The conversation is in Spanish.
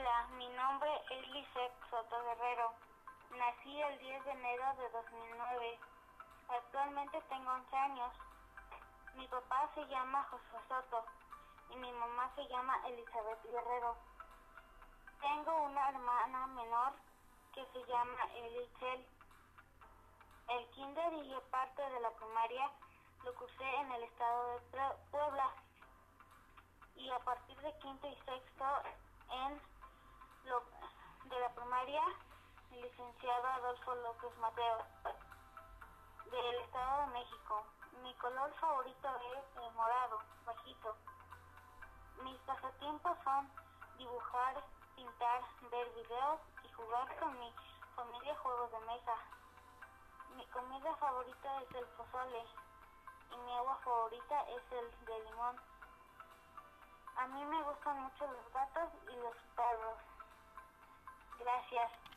Hola, mi nombre es Lisette Soto Guerrero. Nací el 10 de enero de 2009. Actualmente tengo 11 años. Mi papá se llama José Soto y mi mamá se llama Elizabeth Guerrero. Tengo una hermana menor que se llama Elichel. El kinder y parte de la primaria lo cursé en el estado de Puebla y a partir de quinto y sexto en lo, de la primaria el licenciado Adolfo López Mateo del Estado de México. Mi color favorito es el morado, bajito. Mis pasatiempos son dibujar, pintar, ver videos y jugar con mi familia juegos de mesa. Mi comida favorita es el pozole y mi agua favorita es el de limón. A mí me gustan mucho los gatos y los perros. Gracias.